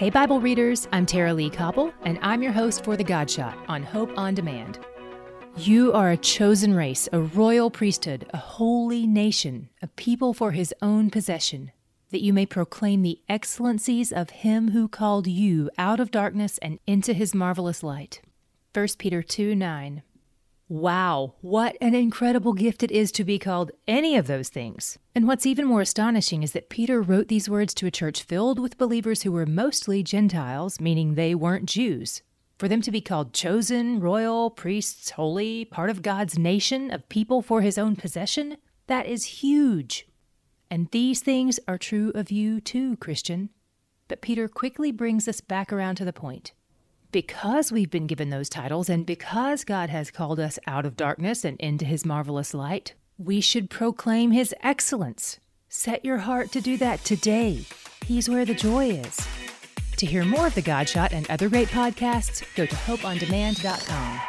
Hey, Bible readers, I'm Tara-Leigh Cobble, and I'm your host for The God Shot on Hope on Demand. You are a chosen race, a royal priesthood, a holy nation, a people for his own possession, that you may proclaim the excellencies of him who called you out of darkness and into his marvelous light. 1 Peter 2 9. Wow, what an incredible gift it is to be called any of those things. And what's even more astonishing is that Peter wrote these words to a church filled with believers who were mostly Gentiles, meaning they weren't Jews. For them to be called chosen, royal, priests, holy, part of God's nation, of people for his own possession, that is huge. And these things are true of you too, Christian. But Peter quickly brings us back around to the point because we've been given those titles and because God has called us out of darkness and into his marvelous light, we should proclaim his excellence. Set your heart to do that today. He's where the joy is. To hear more of The God Shot and other great podcasts, go to hopeondemand.com.